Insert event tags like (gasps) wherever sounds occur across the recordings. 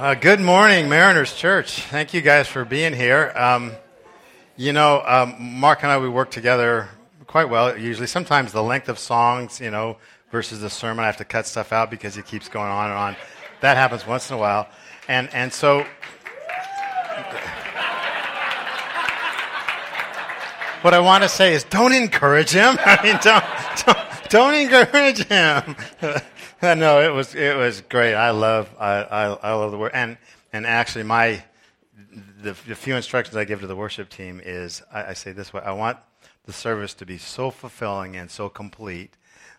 Uh, good morning, Mariners Church. Thank you guys for being here. Um, you know, um, Mark and I, we work together quite well usually. Sometimes the length of songs, you know, versus the sermon, I have to cut stuff out because it keeps going on and on. That happens once in a while. And, and so. What I want to say is don't encourage him. (laughs) I mean, don't, don't, don't encourage him. (laughs) (laughs) no, it was it was great. I love I, I, I love the word and and actually my the, the, few instructions I give to the worship team is I, I say this way: I want the service to be so fulfilling and so complete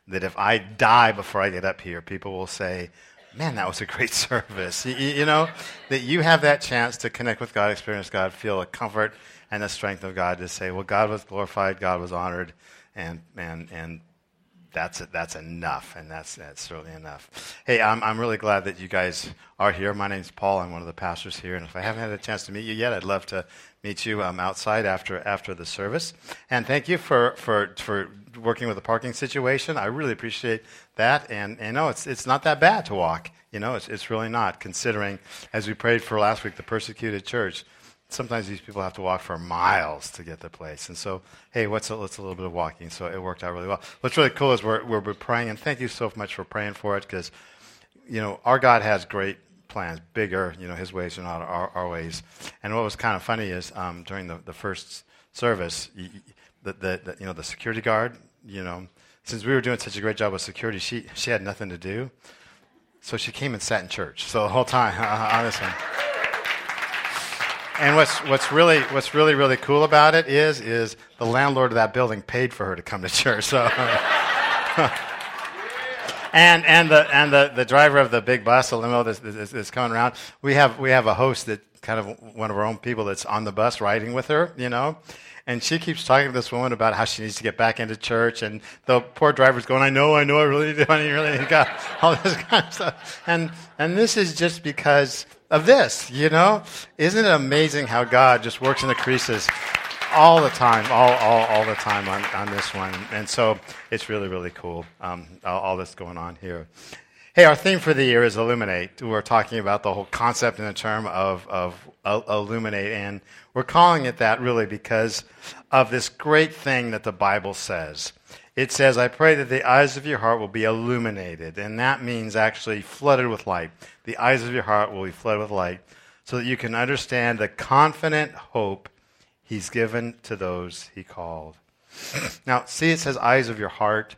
that if I die before I get up here, people will say, "Man, that was a great (laughs) service." You, you know that you have that chance to connect with God, experience God, feel the comfort and the strength of God to say, "Well, God was glorified, God was honored." And, and, and that's that's enough, and that's that's certainly enough. Hey, I'm I'm really glad that you guys are here. My name's Paul. I'm one of the pastors here, and if I haven't had a chance to meet you yet, I'd love to meet you um, outside after after the service. And thank you for for for working with the parking situation. I really appreciate that. And and no, it's it's not that bad to walk. You know, it's it's really not. Considering as we prayed for last week, the persecuted church sometimes these people have to walk for miles to get the place. And so, hey, what's a, what's a little bit of walking? So it worked out really well. What's really cool is we're, we're praying, and thank you so much for praying for it because, you know, our God has great plans, bigger, you know, his ways are not our, our ways. And what was kind of funny is um, during the, the first service, the, the, the, you know, the security guard, you know, since we were doing such a great job with security, she, she had nothing to do. So she came and sat in church. So the whole time (laughs) one and what's what's really what's really really cool about it is is the landlord of that building paid for her to come to church. So. (laughs) and and the and the, the driver of the big bus, the limo that's, that's, coming around, we have we have a host that kind of one of our own people that's on the bus riding with her, you know. And she keeps talking to this woman about how she needs to get back into church, and the poor driver's going, "I know, I know, I really do, (laughs) I really got (laughs) all this kind of stuff." And and this is just because of this, you know? Isn't it amazing how God just works in the creases all the time, all, all, all the time on, on this one? And so it's really, really cool, um, all, all this going on here. Hey, our theme for the year is illuminate. We're talking about the whole concept and the term of, of uh, illuminate, and we're calling it that really because of this great thing that the Bible says it says, I pray that the eyes of your heart will be illuminated. And that means actually flooded with light. The eyes of your heart will be flooded with light so that you can understand the confident hope he's given to those he called. (clears throat) now, see, it says eyes of your heart.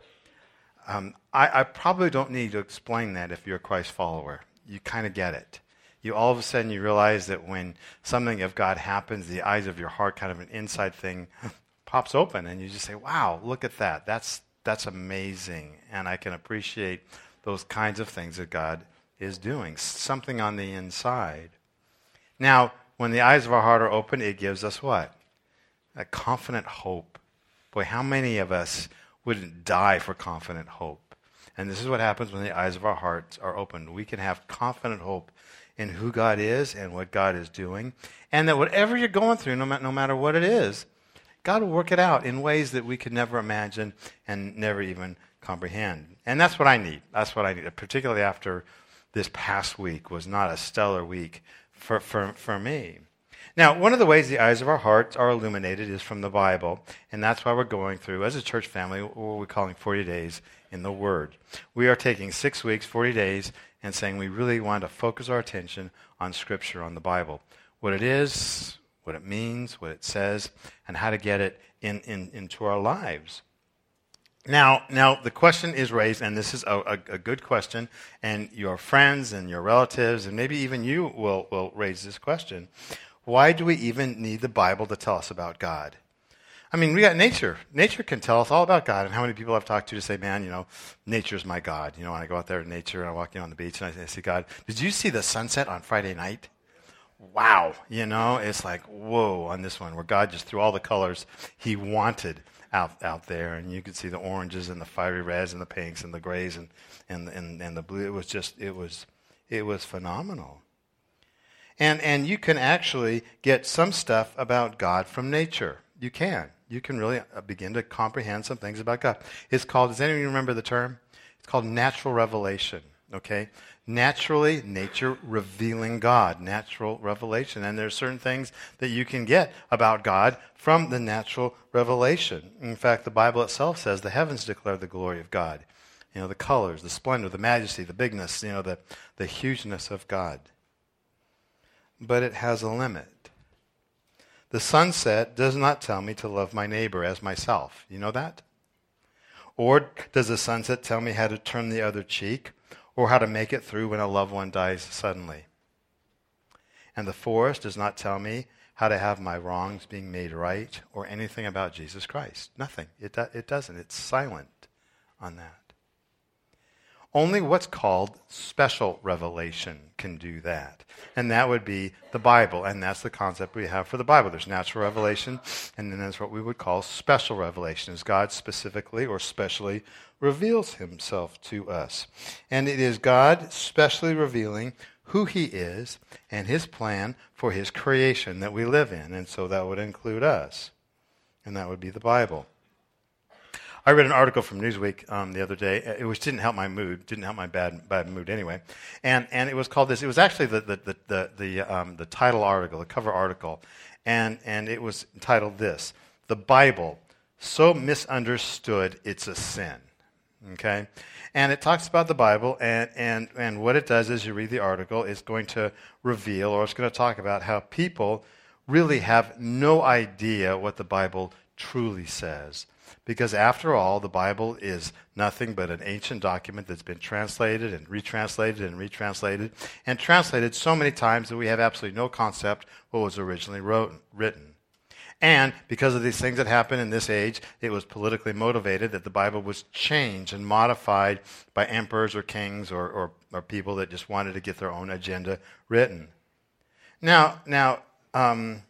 Um, I, I probably don't need to explain that if you're a Christ follower. You kind of get it you all of a sudden you realize that when something of God happens, the eyes of your heart, kind of an inside thing, (laughs) pops open and you just say, wow, look at that. That's, that's amazing. And I can appreciate those kinds of things that God is doing, something on the inside. Now, when the eyes of our heart are open, it gives us what? A confident hope. Boy, how many of us wouldn't die for confident hope? And this is what happens when the eyes of our hearts are open. We can have confident hope in who God is and what God is doing. And that whatever you're going through, no, no matter what it is, God will work it out in ways that we could never imagine and never even comprehend. And that's what I need. That's what I need, particularly after this past week was not a stellar week for, for, for me. Now, one of the ways the eyes of our hearts are illuminated is from the Bible, and that's why we're going through, as a church family, what we're calling 40 days in the Word. We are taking six weeks, 40 days, and saying we really want to focus our attention on Scripture, on the Bible. What it is, what it means, what it says, and how to get it in, in, into our lives. Now, now the question is raised, and this is a, a, a, good question, and your friends and your relatives, and maybe even you will, will raise this question. Why do we even need the Bible to tell us about God? I mean, we got nature. Nature can tell us all about God. And how many people I've talked to to say, man, you know, nature's my God. You know, when I go out there in nature and I walk in on the beach and I, see God, did you see the sunset on Friday night? wow, you know, it's like, whoa, on this one, where God just threw all the colors he wanted out, out there. And you could see the oranges and the fiery reds and the pinks and the grays and, and, and, and the blue. It was just, it was, it was phenomenal. And, and you can actually get some stuff about God from nature. You can. You can really uh, begin to comprehend some things about God. It's called, does anyone remember the term? It's called natural revelation. Okay? Naturally, nature revealing God, natural revelation. And there's certain things that you can get about God from the natural revelation. In fact, the Bible itself says the heavens declare the glory of God. You know, the colors, the splendor, the majesty, the bigness, you know, the, the hugeness of God. But it has a limit. The sunset does not tell me to love my neighbor as myself. You know that? Or does the sunset tell me how to turn the other cheek or how to make it through when a loved one dies suddenly? And the forest does not tell me how to have my wrongs being made right or anything about Jesus Christ. Nothing. It, do, it doesn't. It's silent on that. Only what's called special revelation can do that. And that would be the Bible. And that's the concept we have for the Bible. There's natural revelation, and then there's what we would call special revelation, as God specifically or specially reveals himself to us. And it is God specially revealing who he is and his plan for his creation that we live in. And so that would include us. And that would be the Bible. I read an article from Newsweek um, the other day, uh, which didn't help my mood, didn't help my bad, bad mood anyway. And, and it was called this, it was actually the, the, the, the, the, um, the title article, the cover article. And, and it was titled this The Bible, So Misunderstood It's a Sin. Okay? And it talks about the Bible, and, and, and what it does is you read the article, it's going to reveal, or it's going to talk about how people really have no idea what the Bible truly says. Because after all, the Bible is nothing but an ancient document that's been translated and retranslated and retranslated and translated so many times that we have absolutely no concept what was originally wrote, written. And because of these things that happen in this age, it was politically motivated that the Bible was changed and modified by emperors or kings or, or, or people that just wanted to get their own agenda written. Now, now um,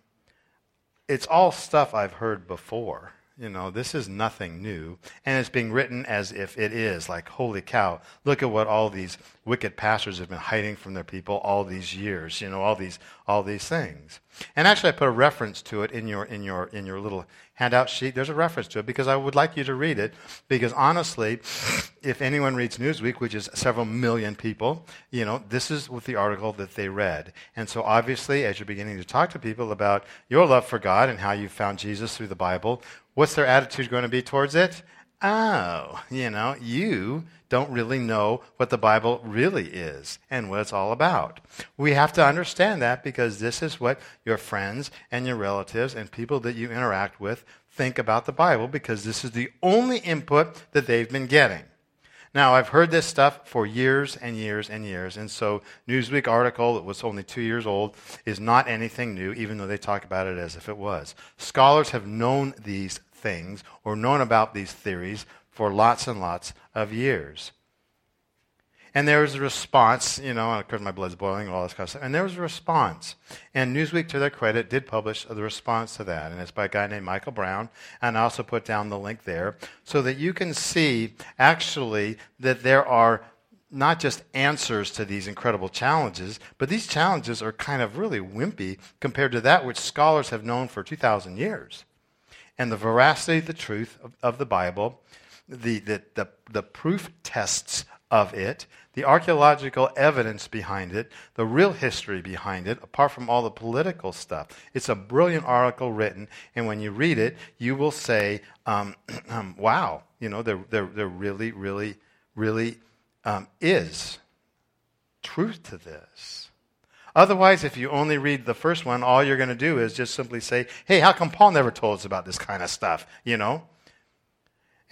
it's all stuff I've heard before. You know, this is nothing new. And it's being written as if it is. Like, holy cow, look at what all these wicked pastors have been hiding from their people all these years. You know, all these, all these things. And actually, I put a reference to it in your, in, your, in your little handout sheet. There's a reference to it because I would like you to read it. Because honestly, if anyone reads Newsweek, which is several million people, you know, this is with the article that they read. And so obviously, as you're beginning to talk to people about your love for God and how you found Jesus through the Bible, what's their attitude going to be towards it? Oh, you know, you don't really know what the Bible really is and what it's all about. We have to understand that because this is what your friends and your relatives and people that you interact with think about the Bible because this is the only input that they've been getting. Now, I've heard this stuff for years and years and years, and so Newsweek article that was only two years old is not anything new, even though they talk about it as if it was. Scholars have known these things or known about these theories for lots and lots of years. And there was a response, you know, of course my blood's boiling, all this kind of stuff. And there was a response. And Newsweek, to their credit, did publish the response to that. And it's by a guy named Michael Brown. And I also put down the link there so that you can see actually that there are not just answers to these incredible challenges, but these challenges are kind of really wimpy compared to that which scholars have known for 2,000 years. And the veracity, the truth of, of the Bible, the, the, the, the proof tests of it, the archaeological evidence behind it, the real history behind it, apart from all the political stuff. It's a brilliant article written, and when you read it, you will say, um, (clears throat) um, wow, you know, there, there, there really, really, really um, is truth to this. Otherwise, if you only read the first one, all you're going to do is just simply say, hey, how come Paul never told us about this kind of stuff? You know?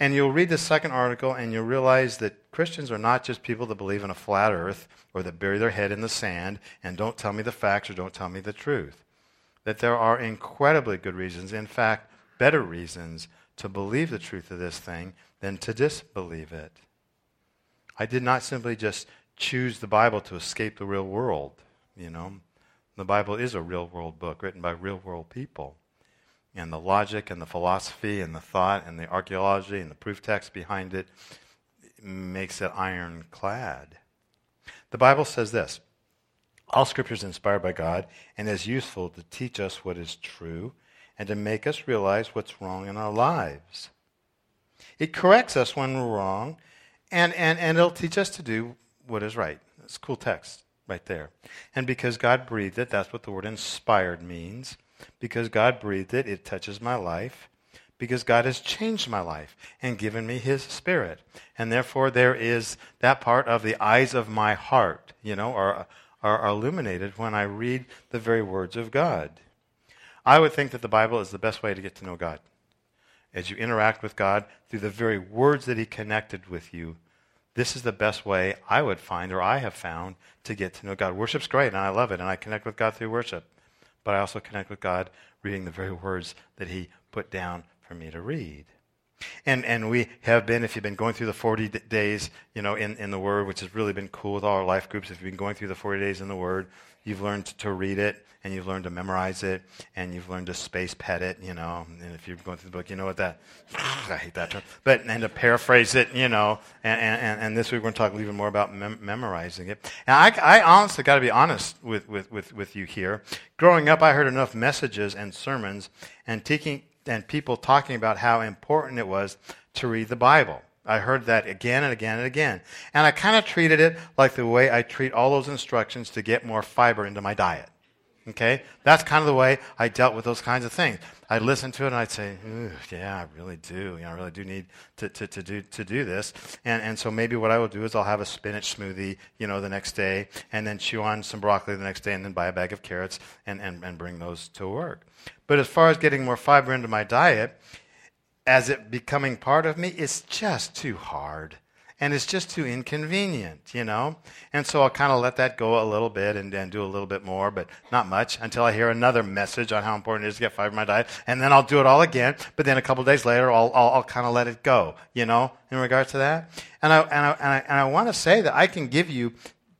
And you'll read the second article and you'll realize that Christians are not just people that believe in a flat earth or that bury their head in the sand and don't tell me the facts or don't tell me the truth. That there are incredibly good reasons, in fact, better reasons to believe the truth of this thing than to disbelieve it. I did not simply just choose the Bible to escape the real world, you know. The Bible is a real world book written by real world people and the logic and the philosophy and the thought and the archaeology and the proof text behind it makes it ironclad. The Bible says this All scripture is inspired by God and is useful to teach us what is true and to make us realize what's wrong in our lives. It corrects us when we're wrong, and, and, and it'll teach us to do what is right. It's cool text right there. And because God breathed it, that's what the word inspired means. Because God breathed it, it touches my life. Because God has changed my life and given me His Spirit. And therefore, there is that part of the eyes of my heart, you know, are, are illuminated when I read the very words of God. I would think that the Bible is the best way to get to know God. As you interact with God through the very words that He connected with you, this is the best way I would find or I have found to get to know God. Worship's great, and I love it, and I connect with God through worship. But I also connect with God reading the very words that He put down for me to read. And, and we have been, if you've been going through the 40 days, you know, in, in the Word, which has really been cool with all our life groups, if you've been going through the 40 days in the Word, you've learned to read it, and you've learned to memorize it, and you've learned to space pet it, you know. And if you're going through the book, you know what that, (sighs) I hate that term, but, and to paraphrase it, you know. And, and, and this week we're going to talk even more about mem- memorizing it. And I, I honestly got to be honest with, with, with, with you here. Growing up, I heard enough messages and sermons and teaching, and people talking about how important it was to read the Bible. I heard that again and again and again. And I kind of treated it like the way I treat all those instructions to get more fiber into my diet. Okay? That's kind of the way I dealt with those kinds of things. I'd listen to it and I'd say, yeah, I really do. You know, I really do need to, to, to, do, to do this. And, and so maybe what I will do is I'll have a spinach smoothie, you know, the next day and then chew on some broccoli the next day and then buy a bag of carrots and, and, and bring those to work. But as far as getting more fiber into my diet, as it becoming part of me, it's just too hard and it's just too inconvenient, you know? And so I'll kind of let that go a little bit and, and do a little bit more, but not much until I hear another message on how important it is to get fiber in my diet. And then I'll do it all again, but then a couple days later, I'll, I'll, I'll kind of let it go, you know, in regards to that. And I, and I, and I, and I want to say that I can give you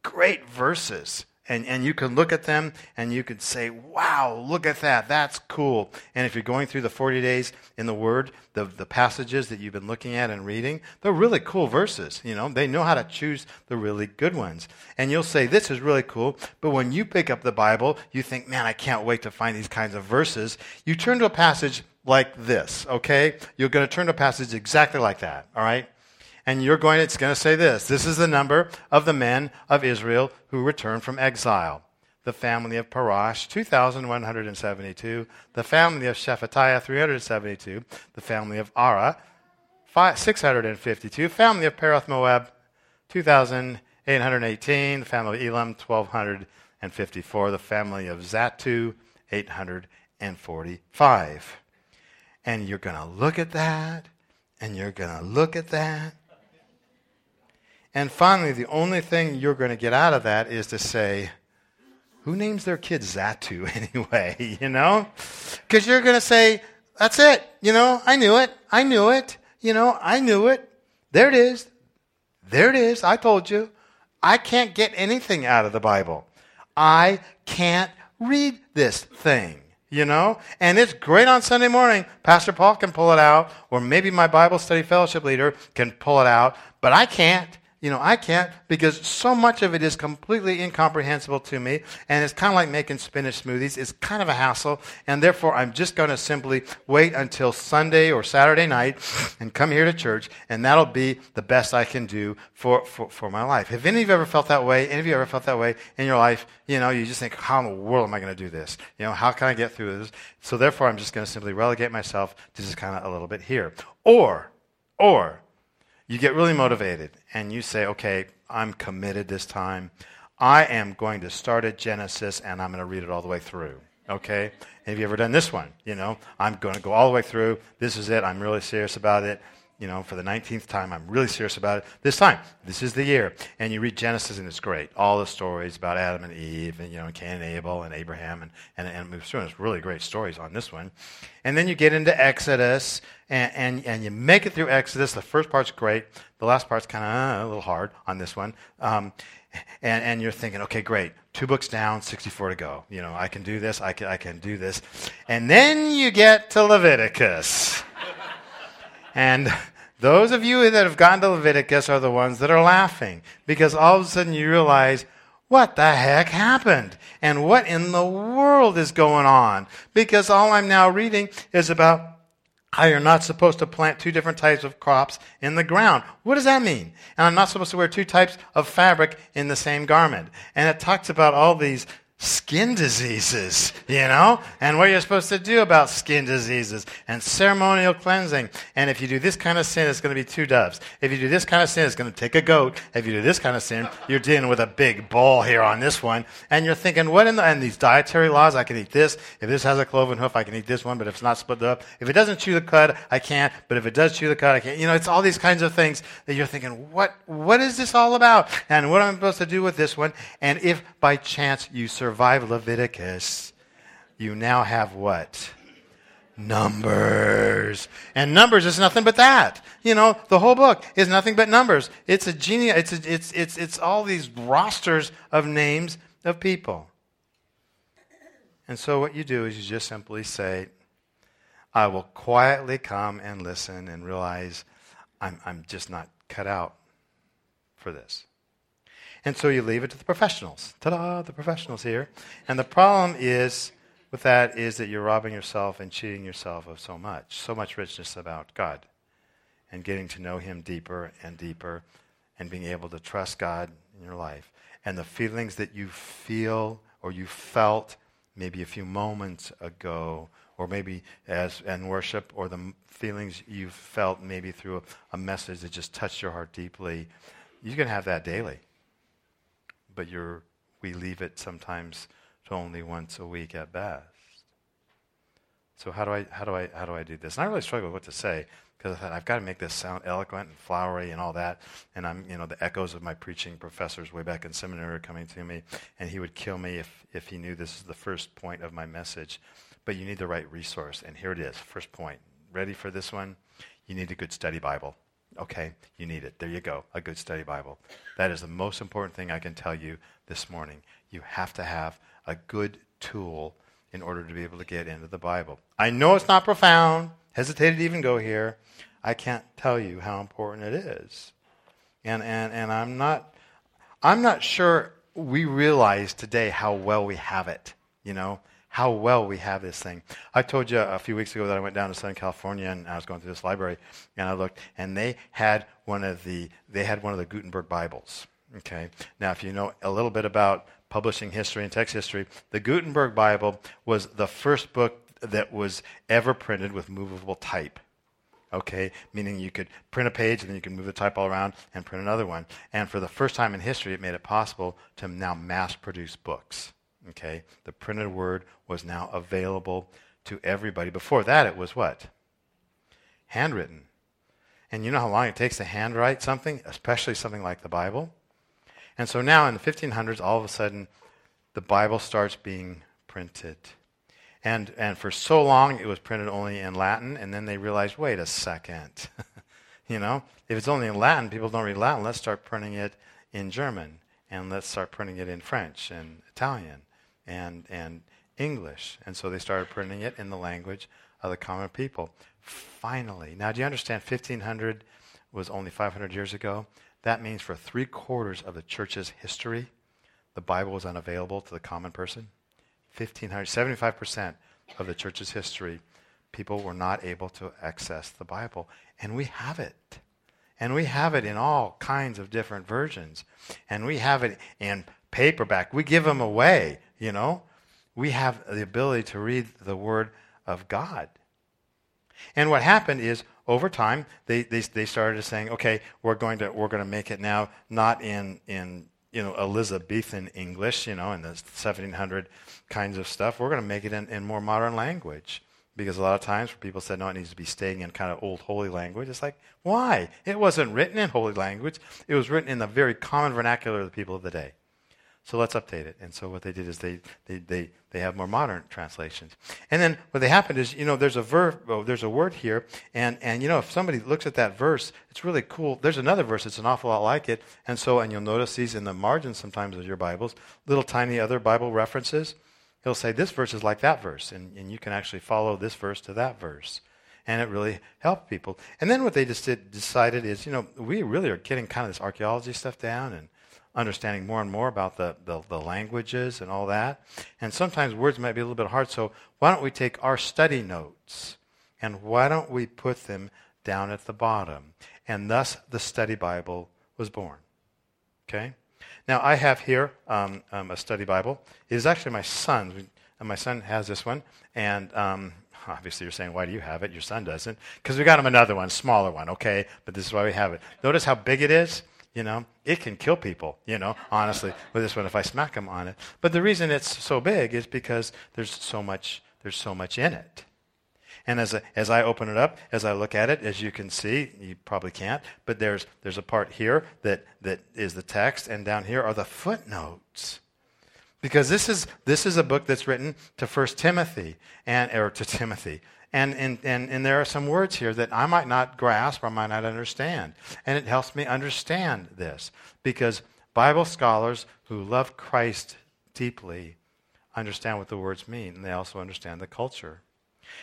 great verses and, and you can look at them and you can say, wow, look at that. That's cool. And if you're going through the 40 days in the Word, the, the passages that you've been looking at and reading, they're really cool verses. You know, they know how to choose the really good ones. And you'll say, this is really cool. But when you pick up the Bible, you think, man, I can't wait to find these kinds of verses. You turn to a passage like this, okay? You're going to turn to a passage exactly like that, all right? And you're going it's going to say this this is the number of the men of israel who returned from exile. The family of parosh 2172 the family of shephatiah 372 the family of arah 652 family of pahath moab 2818 the family of elam 1254 the family of zattu 845 and you're going to look at that and you're going to look at that and finally, the only thing you're going to get out of that is to say, who names their kid Zattu (laughs) anyway? (laughs) You know? Because you're going to say, that's it. You know, I knew it. I knew it. You know, I knew it. There it is. There it is. I told you. I can't get anything out of the Bible. I can't read this thing you know? And it's great on Sunday morning. Pastor Paul can pull it out, or maybe my Bible study fellowship leader can pull it out, but I can't. You know, I can't because so much of it is completely incomprehensible to me, and it's kind of like making spinach smoothies. It's kind of a hassle, and therefore I'm just going to simply wait until Sunday or Saturday night and come here to church, and that'll be the best I can do for, for, for my life. Have any of you ever felt that way? Any of you ever felt that way in your life? You know, you just think, how in the world am I going to do this? You know, how can I get through this? So therefore, I'm just going to simply relegate myself to just kind of a little bit here. Or, or, you get really motivated and you say, okay, I'm committed this time. I am going to start at Genesis and I'm going to read it all the way through. Okay? Have you ever done this one? You know, I'm going to go all the way through. This is it. I'm really serious about it you know, for the 19th time. I'm really serious about it. This time, this is the year. And you read Genesis, and it's great. All the stories about Adam and Eve, and, you know, and Cain and Abel, and Abraham, and, and, and it moves through. And it's really great stories on this one. And then you get into Exodus, and, and, and you make it through Exodus. The first part's great. The last part's kind of uh, a little hard on this one. Um, and, and you're thinking, okay, great. Two books down, 64 to go. You know, I can do this. I can, I can do this. And then you get to Leviticus. And those of you that have gone to Leviticus are the ones that are laughing because all of a sudden you realize, what the heck happened? And what in the world is going on? Because all I'm now reading is about I are not supposed to plant two different types of crops in the ground. What does that mean? And I'm not supposed to wear two types of fabric in the same garment. And it talks about all these skin diseases, you know, and what you're supposed to do about skin diseases and ceremonial cleansing. And if you do this kind of sin, it's going to be two doves. If you do this kind of sin, it's going to take a goat. If you do this kind of sin, you're dealing with a big bull here on this one. And you're thinking, what in the, and these dietary laws, I can eat this. If this has a cloven hoof, I can eat this one, but if it's not split up, if it doesn't chew the cud, I can't. But if it does chew the cud, I can't. You know, it's all these kinds of things that you're thinking, what, what is this all about? And what am I supposed to do with this one? And if by chance you survive, survive Leviticus, you now have what? Numbers. And numbers is nothing but that. You know, the whole book is nothing but numbers. It's a genius. It's, a, it's, it's, it's all these rosters of names of people. And so what you do is you just simply say, I will quietly come and listen and realize I'm, I'm just not cut out for this. And so you leave it to the professionals. Ta da, the professionals here. And the problem is with that is that you're robbing yourself and cheating yourself of so much, so much richness about God and getting to know Him deeper and deeper and being able to trust God in your life. And the feelings that you feel or you felt maybe a few moments ago or maybe as in worship or the feelings you felt maybe through a, a message that just touched your heart deeply, you can have that daily but you're, we leave it sometimes to only once a week at best. So how do I how do I how do I do this? And I really struggle with what to say because I thought I've got to make this sound eloquent and flowery and all that. And I'm you know the echoes of my preaching professors way back in seminary are coming to me, and he would kill me if if he knew this is the first point of my message. But you need the right resource, and here it is. First point. Ready for this one? You need a good study Bible. Okay, you need it. There you go, a good study Bible. That is the most important thing I can tell you this morning. You have to have a good tool in order to be able to get into the Bible. I know it's not profound, hesitated to even go here. I can't tell you how important it is. And, and, and I'm, not, I'm not sure we realize today how well we have it, you know how well we have this thing. I told you a few weeks ago that I went down to Southern California and I was going through this library and I looked and they had one of the they had one of the Gutenberg Bibles. Okay. Now if you know a little bit about publishing history and text history, the Gutenberg Bible was the first book that was ever printed with movable type. Okay, meaning you could print a page and then you could move the type all around and print another one. And for the first time in history, it made it possible to now mass produce books. Okay? The printed word was now available to everybody. Before that, it was what? Handwritten. And you know how long it takes to handwrite something, especially something like the Bible? And so now in the 1500s, all of a sudden, the Bible starts being printed. And, and for so long, it was printed only in Latin, and then they realized wait a second. (laughs) you know, if it's only in Latin, people don't read Latin, let's start printing it in German, and let's start printing it in French and Italian and, and English. And so they started printing it in the language of the common people. Finally, now do you understand 1500 was only 500 years ago? That means for three quarters of the church's history, the Bible was unavailable to the common person. 1500, 75% of the church's history, people were not able to access the Bible. And we have it. And we have it in all kinds of different versions. And we have it in paperback. We give them away you know, we have the ability to read the Word of God. And what happened is, over time, they, they, they started saying, okay, we're going to, we're going to make it now not in, in you know, Elizabethan English, you know, in the 1700 kinds of stuff. We're going to make it in, in more modern language. Because a lot of times people said, no, it needs to be staying in kind of old holy language. It's like, why? It wasn't written in holy language. It was written in the very common vernacular of the people of the day. So let's update it. And so what they did is they, they, they, they have more modern translations. And then what they happened is, you know, there's a verb, oh, there's a word here, and, and you know, if somebody looks at that verse, it's really cool. There's another verse that's an awful lot like it. And so, and you'll notice these in the margins sometimes of your Bibles, little tiny other Bible references. He'll say, this verse is like that verse. And, and you can actually follow this verse to that verse and it really helped people. And then what they just did, decided is, you know, we really are getting kind of this archaeology stuff down, and understanding more and more about the, the, the, languages and all that. And sometimes words might be a little bit hard, so why don't we take our study notes And why don't we put them down at the bottom? And thus the study Bible was born. Okay? Now, I have here um, um, a study Bible. It is actually my son's. And my son has this one. And um, obviously, you're saying, why do you have it? Your son doesn't. Because we got him another one, smaller one, okay? But this is why we have it. Notice how big it is? You know, it can kill people, you know, honestly, with this one if I smack them on it. But the reason it's so big is because there's so much, there's so much in it. And as, a, as I open it up, as I look at it, as you can see, you probably can't, but there's, there's a part here that, that is the text, and down here are the footnotes. Because this is, this is a book that's written to First Timothy, and, or to Timothy. And, and, and, and there are some words here that I might not grasp or might not understand. And it helps me understand this. Because Bible scholars who love Christ deeply understand what the words mean, and they also understand the culture.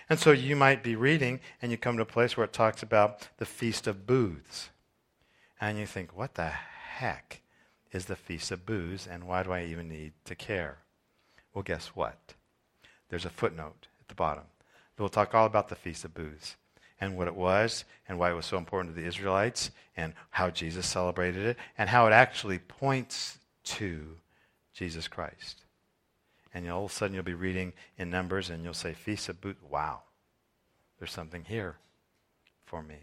And so you might be reading and you come to a place where it talks about the Feast of Booths. And you think, what the heck is the Feast of Booths and why do I even need to care? Well, guess what? There's a footnote at the bottom. We'll talk all about the Feast of Booths and what it was and why it was so important to the Israelites and how Jesus celebrated it and how it actually points to Jesus Christ. And all of a sudden you'll be reading in Numbers and you'll say, Feast of Booths. Wow, there's something here for me.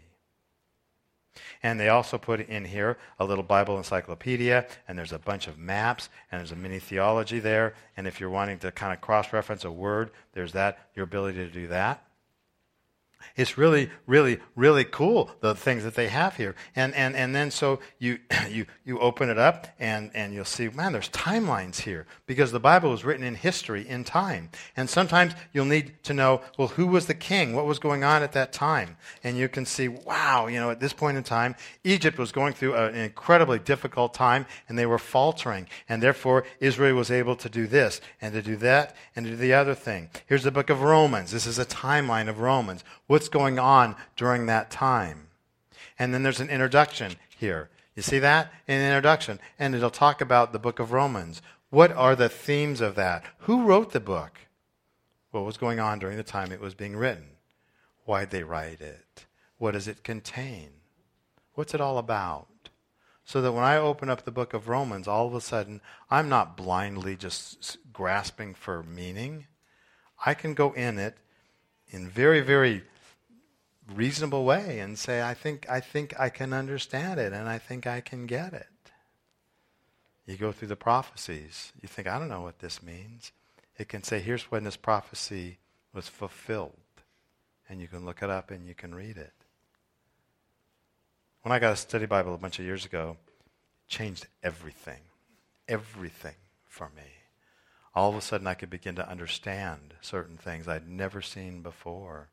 And they also put in here a little Bible encyclopedia, and there's a bunch of maps, and there's a mini theology there. And if you're wanting to kind of cross reference a word, there's that, your ability to do that. It's really, really, really cool, the things that they have here. And, and, and then so you, (coughs) you, you open it up and, and you'll see, man, there's timelines here because the Bible was written in history, in time. And sometimes you'll need to know, well, who was the king? What was going on at that time? And you can see, wow, you know, at this point in time, Egypt was going through an incredibly difficult time and they were faltering. And therefore, Israel was able to do this and to do that and to do the other thing. Here's the book of Romans. This is a timeline of Romans what's going on during that time. And then there's an introduction here. You see that? An introduction. And it'll talk about the book of Romans. What are the themes of that? Who wrote the book? What was going on during the time it was being written? Why'd they write it? What does it contain? What's it all about? So that when I open up the book of Romans, all of a sudden, I'm not blindly just grasping for meaning. I can go in it in very, very reasonable way and say, I think, I think I can understand it and I think I can get it. You go through the prophecies. You think, I don't know what this means. It can say, here's when this prophecy was fulfilled. And you can look it up and you can read it. When I got a study Bible a bunch of years ago, it changed everything. Everything for me. All of a sudden, I could begin to understand certain things I'd never seen before.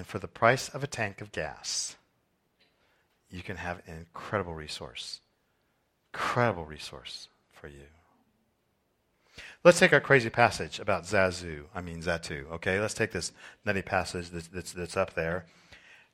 And for the price of a tank of gas, you can have an incredible resource. Incredible resource for you. Let's take our crazy passage about Zazu. I mean, Zattu. Okay, let's take this nutty passage that's, that's, that's, up there.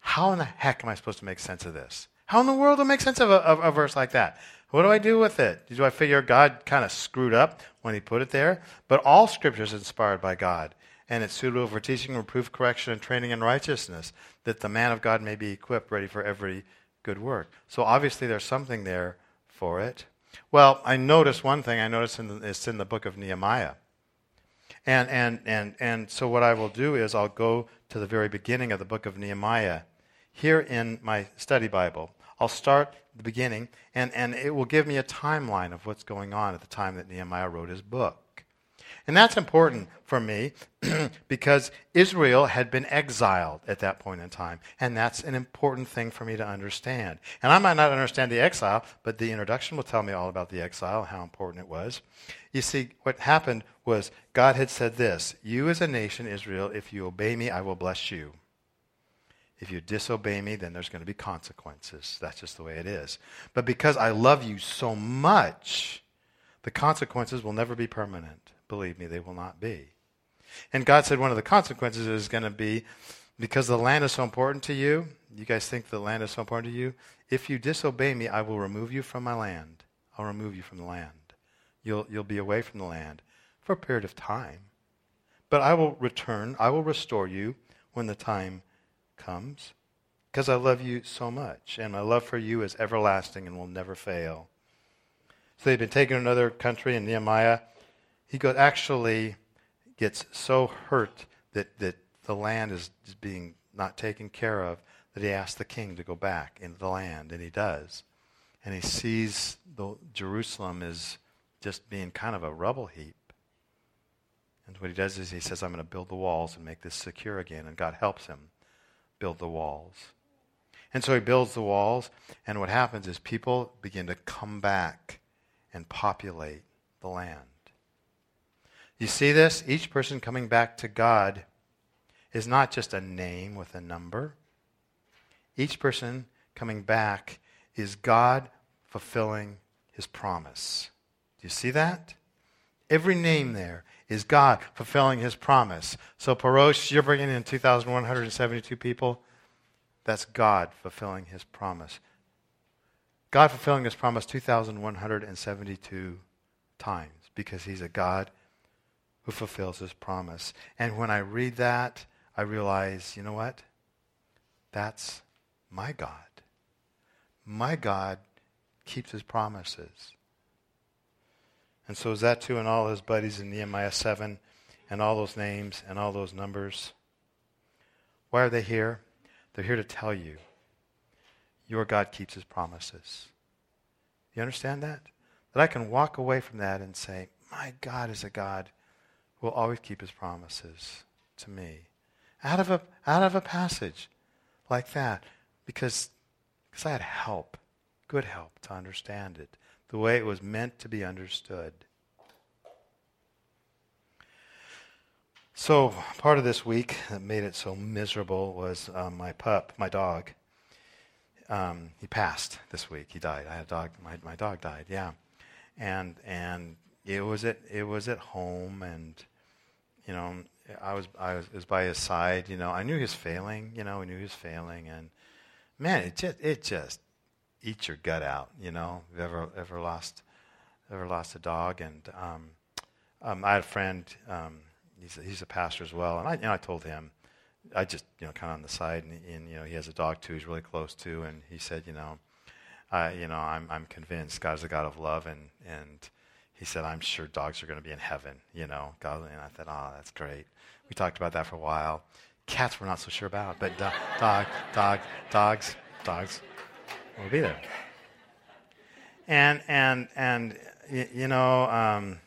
How in the heck am I supposed to make sense of this? How in the world do I make sense of a, of a verse like that? What do I do with it? Do I figure God kind of screwed up when he put it there? But all scripture is inspired by God and it's suitable for teaching, reproof, correction, and training in righteousness, that the man of God may be equipped, ready for every good work. So obviously there's something there for it. Well, I noticed one thing. I noticed in the, it's in the book of Nehemiah. And, and, and, and so what I will do is I'll go to the very beginning of the book of Nehemiah here in my study Bible. I'll start the beginning, and, and it will give me a timeline of what's going on at the time that Nehemiah wrote his book. And that's important for me (clears throat) because Israel had been exiled at that point in time. And that's an important thing for me to understand. And I might not understand the exile, but the introduction will tell me all about the exile, how important it was. You see, what happened was God had said this You as a nation, Israel, if you obey me, I will bless you. If you disobey me, then there's going to be consequences. That's just the way it is. But because I love you so much, the consequences will never be permanent. Believe me, they will not be. And God said one of the consequences is going to be because the land is so important to you. You guys think the land is so important to you? If you disobey me, I will remove you from my land. I'll remove you from the land. You'll, you'll be away from the land for a period of time. But I will return, I will restore you when the time comes. Because I love you so much, and my love for you is everlasting and will never fail. So they've been taken to another country, and Nehemiah, he goes, actually gets so hurt that, that the land is being not taken care of that he asks the king to go back into the land, and he does. And he sees the, Jerusalem is just being kind of a rubble heap. And what he does is he says, I'm going to build the walls and make this secure again. And God helps him build the walls. And so he builds the walls, and what happens is people begin to come back and populate the land. You see this? Each person coming back to God is not just a name with a number. Each person coming back is God fulfilling his promise. Do you see that? Every name there is God fulfilling his promise. So, Parosh, you're bringing in 2,172 people. That's God fulfilling his promise. God fulfilling his promise 2,172 times because he's a God who fulfills his promise. And when I read that, I realize, you know what? That's my God. My God keeps his promises. And so is that too in all his buddies in Nehemiah 7 and all those names and all those numbers? Why are they here? They're here to tell you your God keeps his promises. You understand that? That I can walk away from that and say, my God is a God will always keep his promises to me. Out of a, out of a passage like that. Because, because I had help, good help to understand it the way it was meant to be understood. So, part of this week that made it so miserable was um, my pup, my dog. Um, he passed this week. He died. I had a dog. My, my dog died. Yeah, and and it was at it was at home, and you know I was I was, was by his side. You know I knew he was failing. You know I knew he was failing, and man, it just it just eat your gut out. You know, Have you ever ever lost ever lost a dog? And um, um, I had a friend. Um, he's a, he's a pastor as well, and I you know I told him. I just you know kind of on the side, and, and you know he has a dog too. He's really close to, and he said, you know, I you know I'm I'm convinced God's a God of love, and and he said I'm sure dogs are going to be in heaven. You know, God, and I thought, oh, that's great. We talked about that for a while. Cats we're not so sure about, but do- dog, dog, dogs, dogs will be there. And and and you know, um,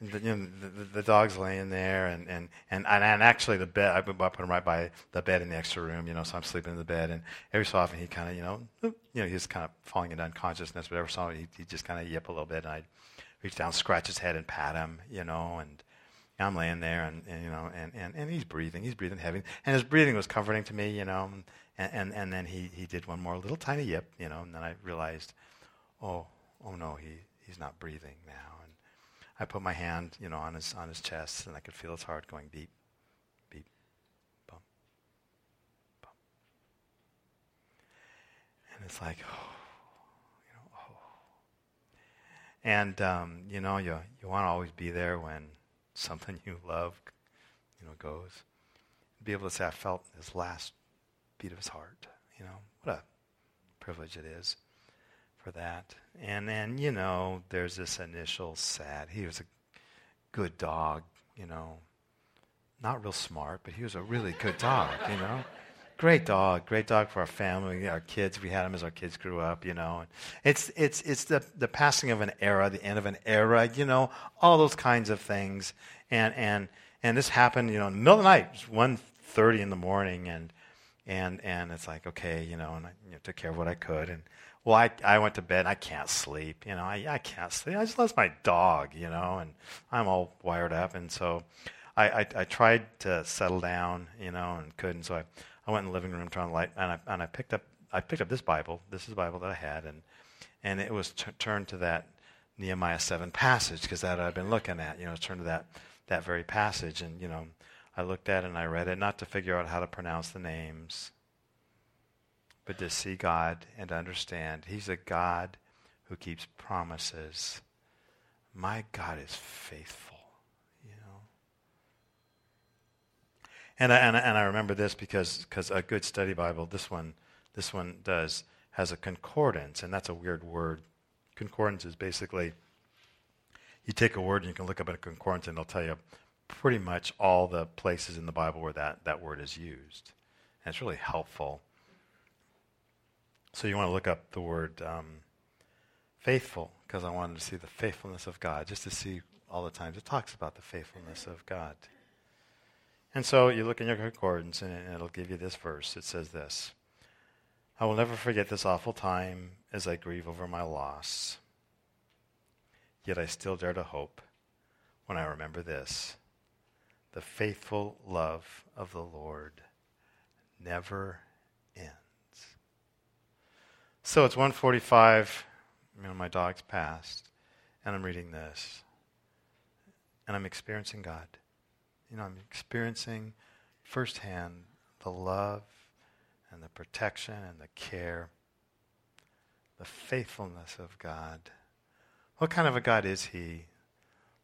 the, you know the, the, dog's laying there, and, and, and, and actually the bed, I put him right by the bed in the extra room, you know, so I'm sleeping in the bed, and every so often he kind of, you know, you know, he's kind of falling into unconsciousness, but every so often he, he just kind of yip a little bit, and I'd reach down, scratch his head, and pat him, you know, and I'm laying there, and, and you know, and, and, and he's breathing, he's breathing heavy, and his breathing was comforting to me, you know, and, and, and then he, he did one more little tiny yip, you know, and then I realized, oh, oh no, he, he's not breathing now. And I put my hand, you know, on his, on his chest, and I could feel his heart going beep, beep, bump, bump. And it's like, oh, you know, oh. And, um, you know, you, you want to always be there when (laughs) something you love, you know, goes. Be able to say, I felt his last beat of his heart. You know, what a privilege it is for that. And then, you know, there's this initial sad. He was a good dog, you know, not real smart, but he was a really good dog, you know. Great dog, great dog for our family, our kids. We had him as our kids grew up, you know. It's it's it's the the passing of an era, the end of an era, you know, all those kinds of things. And and and this happened, you know, in the middle of the night, one thirty in the morning, and and and it's like okay, you know, and I you know, took care of what I could, and well, I I went to bed. I can't sleep, you know, I I can't sleep. I just lost my dog, you know, and I'm all wired up, and so I I, I tried to settle down, you know, and couldn't. So I I went in the living room trying to light, and I and I picked up I picked up this Bible. This is the Bible that I had, and and it was t- turned to that Nehemiah seven passage because that I've been looking at, you know, turned to that that very passage, and you know. I looked at it and I read it, not to figure out how to pronounce the names, but to see God and to understand He's a God who keeps promises. My God is faithful, you know. And I, and I, and I remember this because cause a good study Bible, this one, this one does, has a concordance, and that's a weird word. Concordance is basically you take a word and you can look up at a concordance and they'll tell you pretty much all the places in the Bible where that, that word is used. And it's really helpful. So you want to look up the word um, faithful because I wanted to see the faithfulness of God, just to see all the times it talks about the faithfulness of God. And so you look in your concordance and it'll give you this verse. It says this I will never forget this awful time as I grieve over my loss. Yet I still dare to hope when I remember this the faithful love of the Lord never ends. So it's 145. You know, my dog's passed, and I'm reading this, and I'm experiencing God. You know, I'm experiencing firsthand the love and the protection and the care, the faithfulness of God. What kind of a God is He?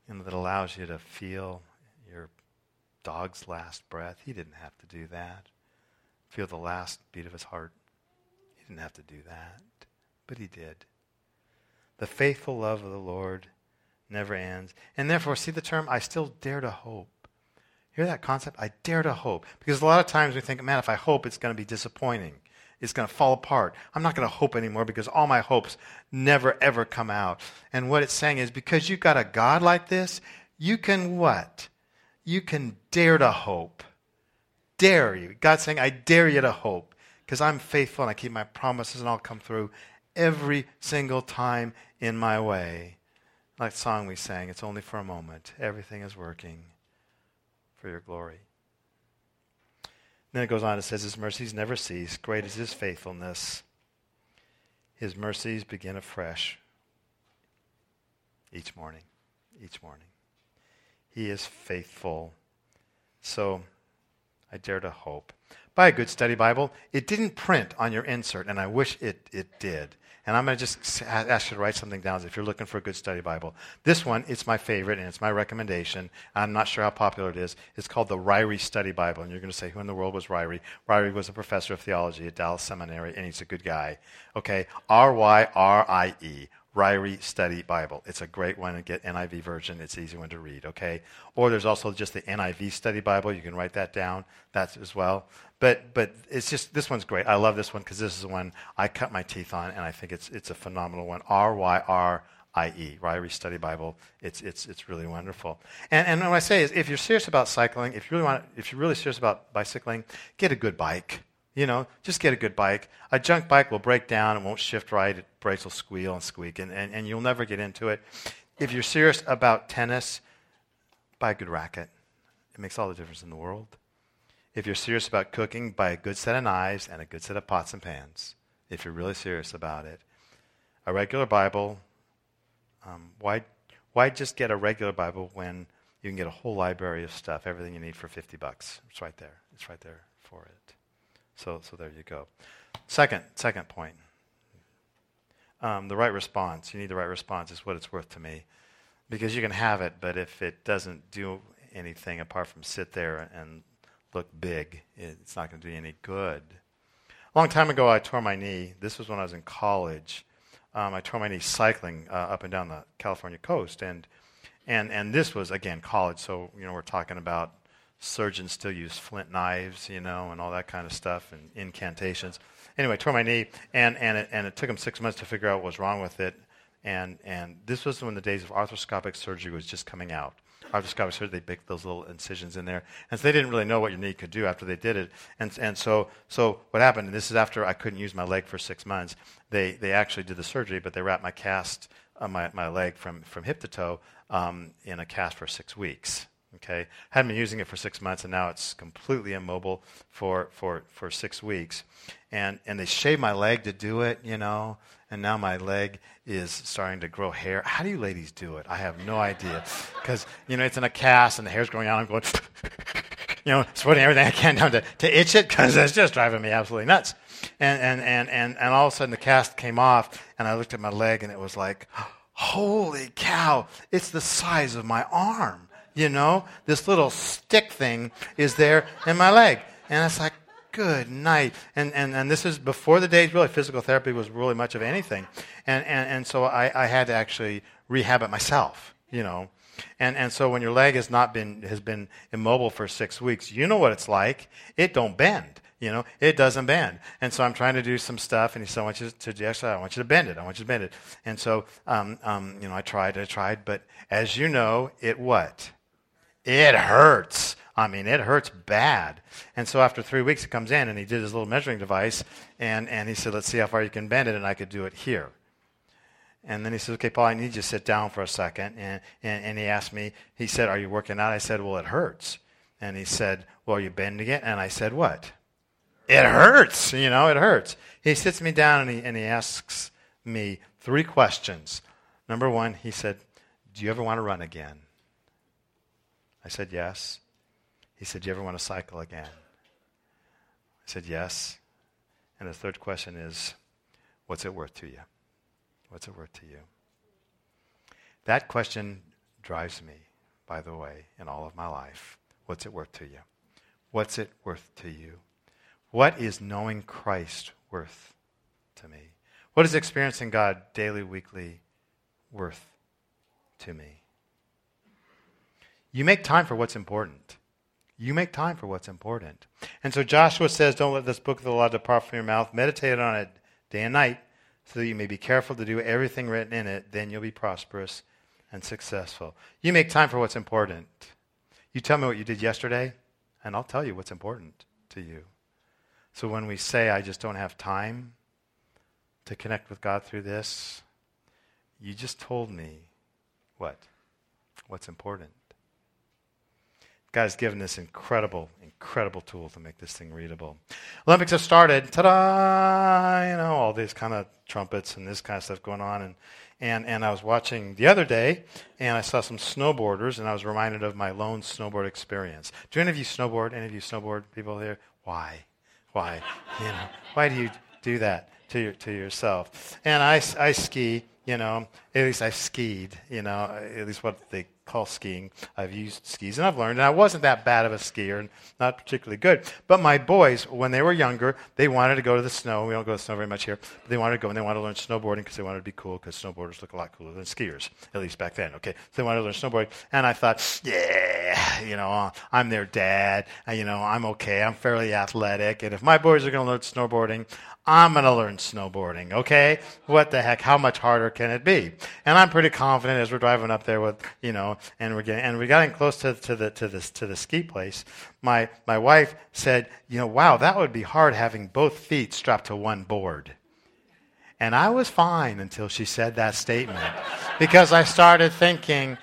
You know, that allows you to feel your dog's last breath. He didn't have to do that. Feel the last beat of his heart. He didn't have to do that, but he did. The faithful love of the Lord never ends. And therefore, see the term, I still dare to hope. Hear that concept? I dare to hope. Because a lot of times we think, man, if I hope, it's going to be disappointing. It's going to fall apart. I'm not going to hope anymore because all my hopes never, ever come out. And what it's saying is because you've got a God like this, you can what? You can dare to hope. Dare you. God's saying, I dare you to hope because I'm faithful and I keep my promises and I'll come through every single time in my way. Like song we sang, it's only for a moment. Everything is working for your glory. Then it goes on, it says, His mercies never cease. Great is His faithfulness. His mercies begin afresh each morning. Each morning. He is faithful. So I dare to hope. Buy a good study Bible. It didn't print on your insert, and I wish it, it did. And I'm going to just ask you to write something down if you're looking for a good study Bible. This one, it's my favorite, and it's my recommendation. I'm not sure how popular it is. It's called the Ryrie Study Bible. And you're going to say, who in the world was Ryrie? Ryrie was a professor of theology at Dallas Seminary, and he's a good guy. Okay? R Y R I E. Ryrie Study Bible. It's a great one to get NIV version. It's easy one to read, okay? Or there's also just the NIV Study Bible. You can write that down. That's as well. But but it's just this one's great. I love this one because this is the one I cut my teeth on, and I think it's it's a phenomenal one. R Y R I E, Ryrie Study Bible. It's it's it's really wonderful. And and what I say is, if you're serious about cycling, if you really want, if you're really serious about bicycling, get a good bike. You know, just get a good bike. A junk bike will break down, it won't shift right, it brakes will squeal and squeak, and, and, and you'll never get into it. If you're serious about tennis, buy a good racket. It makes all the difference in the world. If you're serious about cooking, buy a good set of knives and a good set of pots and pans, if you're really serious about it. A regular Bible, um, why, why just get a regular Bible when you can get a whole library of stuff, everything you need for 50 bucks? It's right there. It's right there for it. So, so there you go. Second, second point. Um, the right response. You need the right response. Is what it's worth to me, because you can have it, but if it doesn't do anything apart from sit there and look big, it's not going to do you any good. A long time ago, I tore my knee. This was when I was in college. Um, I tore my knee cycling uh, up and down the California coast, and and and this was again college. So you know we're talking about surgeons still use flint knives, you know, and all that kind of stuff and incantations. Anyway, tore my knee, and, and, it, and it took them six months to figure out what was wrong with it. And, and this was when the days of arthroscopic surgery was just coming out. Arthroscopic surgery, they baked those little incisions in there. And so they didn't really know what your knee could do after they did it. And, and so, so what happened, and this is after I couldn't use my leg for six months, they, they actually did the surgery, but they wrapped my cast, uh, my, my leg from, from hip to toe um, in a cast for six weeks. Okay, hadn't been using it for six months, and now it's completely immobile for for for six weeks. And and they shaved my leg to do it, you know. And now my leg is starting to grow hair. How do you ladies do it? I have no idea, because you know it's in a cast and the hair's growing out. I'm going, (laughs) you know, sweating everything I can down to to itch it because it's just driving me absolutely nuts. And and and and and all of a sudden the cast came off, and I looked at my leg, and it was like, (gasps) holy cow! It's the size of my arm You know, this little stick thing is there in my leg. And it's like, good night. And, and, and this is before the days really physical therapy was really much of anything. And, and, and so I, I had to actually rehab it myself, you know. And, and so when your leg has not been, has been immobile for six weeks, you know what it's like. It don't bend. You know, it doesn't bend. And so I'm trying to do some stuff, and he said, I want you to do. I want you to bend it. I want you to bend it. And so, um, um, you know, I tried, I tried, but as you know, it what? It hurts. I mean, it hurts bad. And so after three weeks, he comes in and he did his little measuring device, and, and he said, let's see how far you can bend it, and I could do it here. And then he said, okay, Paul, I need you to sit down for a second. And, and, and he asked me, he said, are you working out? I said, well, it hurts. And he said, well, are you bending it? And I said, what? It hurts. You know, it hurts. He sits me down and he, and he asks me three questions. Number one, he said, do you ever want to run again? I said, yes. He said, you ever want to cycle again? I said, Yes. And the third question is, What's it worth to you? What's it worth to you? That question drives me, by the way, in all of my life. What's it worth to you? What's it worth to you? What is knowing Christ worth to me? What is experiencing God daily, weekly worth to me? You make time for what's important. You make time for what's important. And so Joshua says, Don't let this book of the law depart from your mouth. Meditate on it day and night so that you may be careful to do everything written in it. Then you'll be prosperous and successful. You make time for what's important. You tell me what you did yesterday, and I'll tell you what's important to you. So when we say, I just don't have time to connect with God through this, you just told me what? What's important. God has given this incredible, incredible tool to make this thing readable. Olympics have started. Ta-da! You know, all these kind of trumpets and this kind of stuff going on. And, and, and I was watching the other day, and I saw some snowboarders, and I was reminded of my lone snowboard experience. Do any of you snowboard? Any of you snowboard people here? Why? Why? You know, why do you do that to, your, to yourself? And I, I ski, you know, at least I skied, you know, at least what they call skiing. I've used skis and I've learned, and I wasn't that bad of a skier and not particularly good. But my boys, when they were younger, they wanted to go to the snow. We don't go to the snow very much here, but they wanted to go and they wanted to learn snowboarding because they wanted to be cool because snowboarders look a lot cooler than skiers, at least back then. Okay, so they wanted to learn snowboarding, and I thought, yeah, you know, I'm their dad. You know, I'm okay. I'm fairly athletic, and if my boys are going to learn snowboarding, I'm going to learn snowboarding, okay? What the heck? How much harder can it be? And I'm pretty confident as we're driving up there with, you know, and we're getting, and we're getting close to, to the, to the, to the ski place. My, my wife said, you know, wow, that would be hard having both feet strapped to one board. And I was fine until she said that statement (laughs) because I started thinking,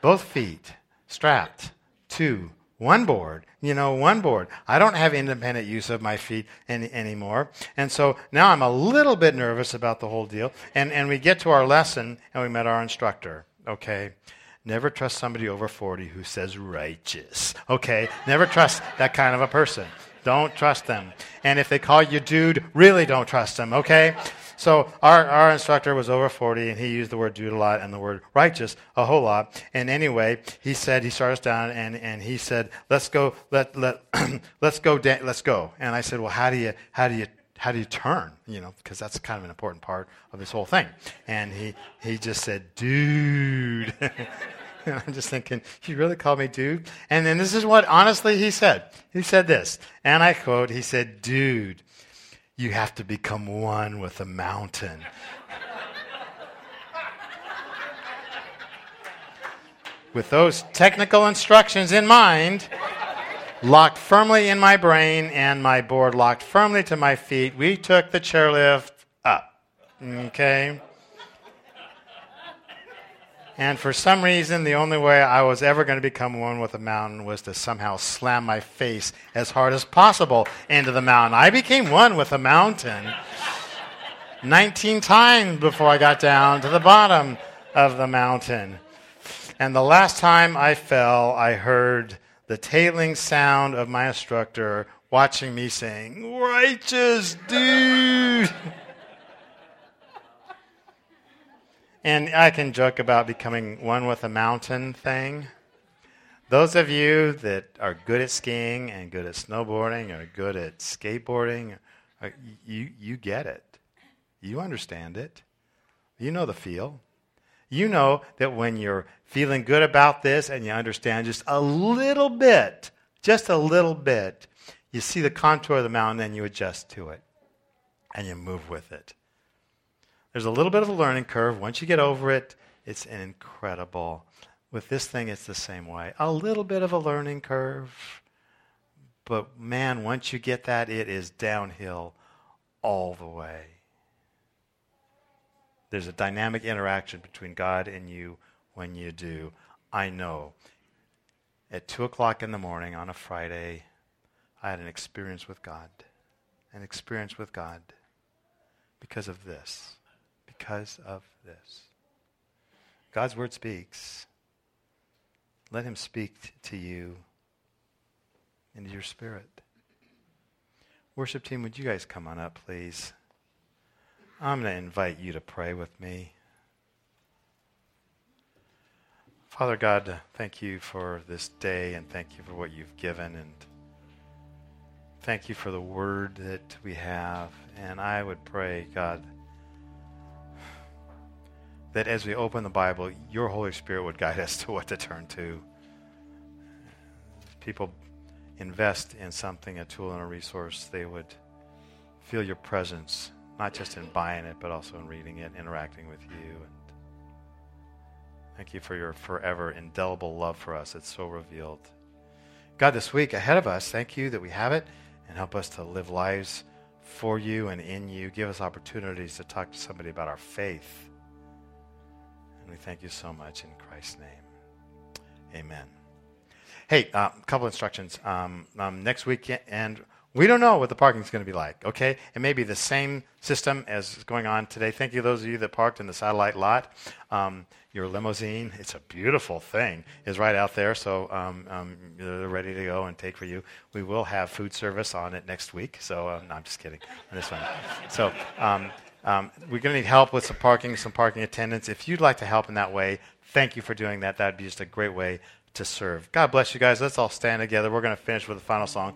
both feet strapped to one board, you know, one board. I don't have independent use of my feet any, anymore. And so now I'm a little bit nervous about the whole deal. And, and we get to our lesson and we met our instructor. Okay. Never trust somebody over 40 who says righteous. Okay. Never trust that kind of a person. Don't trust them. And if they call you dude, really don't trust them. Okay. So our, our instructor was over 40, and he used the word dude a lot and the word righteous a whole lot. And anyway, he said, he started us down, and, and he said, let's go, let, let, (clears throat) let's go, da- let's go. And I said, well, how do you, how do you, how do you turn? You know, because that's kind of an important part of this whole thing. And he, he just said, dude. (laughs) I'm just thinking, he really called me dude? And then this is what honestly he said. He said this, and I quote, he said, dude, you have to become one with the mountain. with those technical instructions in mind, locked firmly in my brain and my board locked firmly to my feet, we took the chairlift up. Okay? And for some reason, the only way I was ever going to become one with a mountain was to somehow slam my face as hard as possible into the mountain. I became one with a mountain 19 times before I got down to the bottom of the mountain. And the last time I fell, I heard the tailing sound of my instructor watching me saying, Righteous dude! (laughs) And I can joke about becoming one with a mountain thing, Those of you that are good at skiing and good at snowboarding or good at skateboarding, uh, you, you get it. You understand it. You know the feel. You know that when you're feeling good about this and you understand just a little bit, just a little bit, you see the contour of the mountain and you adjust to it and you move with it. There's a little bit of a learning curve. Once you get over it, it's incredible. With this thing, it's the same way. A little bit of a learning curve. But man, once you get that, it is downhill all the way. There's a dynamic interaction between God and you when you do. I know. At 2 o'clock in the morning on a Friday, I had an experience with God. An experience with God because of this. Because of this. God's word speaks. Let him speak to you into your spirit. Worship team, would you guys come on up, please? I'm going to invite you to pray with me. Father God, thank you for this day and thank you for what you've given and thank you for the word that we have. And I would pray, God, that as we open the Bible, your Holy Spirit would guide (laughs) us to what to turn to. People invest in something, a tool and a resource, they would feel your presence not just in buying it, but also in reading it, interacting with you. And thank you for your forever indelible love for us. It's so revealed. God, this week ahead of us, thank you that we have it and help us to live lives for you and in you. Give us opportunities to talk to somebody about our faith. And we thank you so much in Christ's name. Amen. Hey, a uh, couple instructions. Um, um, next week, and we don't know what the parking is going to be like, okay? It may be the same system as is going on today. Thank you, those of you that parked in the satellite lot. Um, your limousine, it's a beautiful thing, is right out there, so um, um, they're ready to go and take for you. We will have food service on it next week, so uh, no, I'm just kidding on this one. So um, we're going to need help with some parking, some parking attendants. If you'd like to help in that way, thank you for doing that. That would be just a great way to serve. God bless you guys. Let's all stand together. We're going to finish with a final song.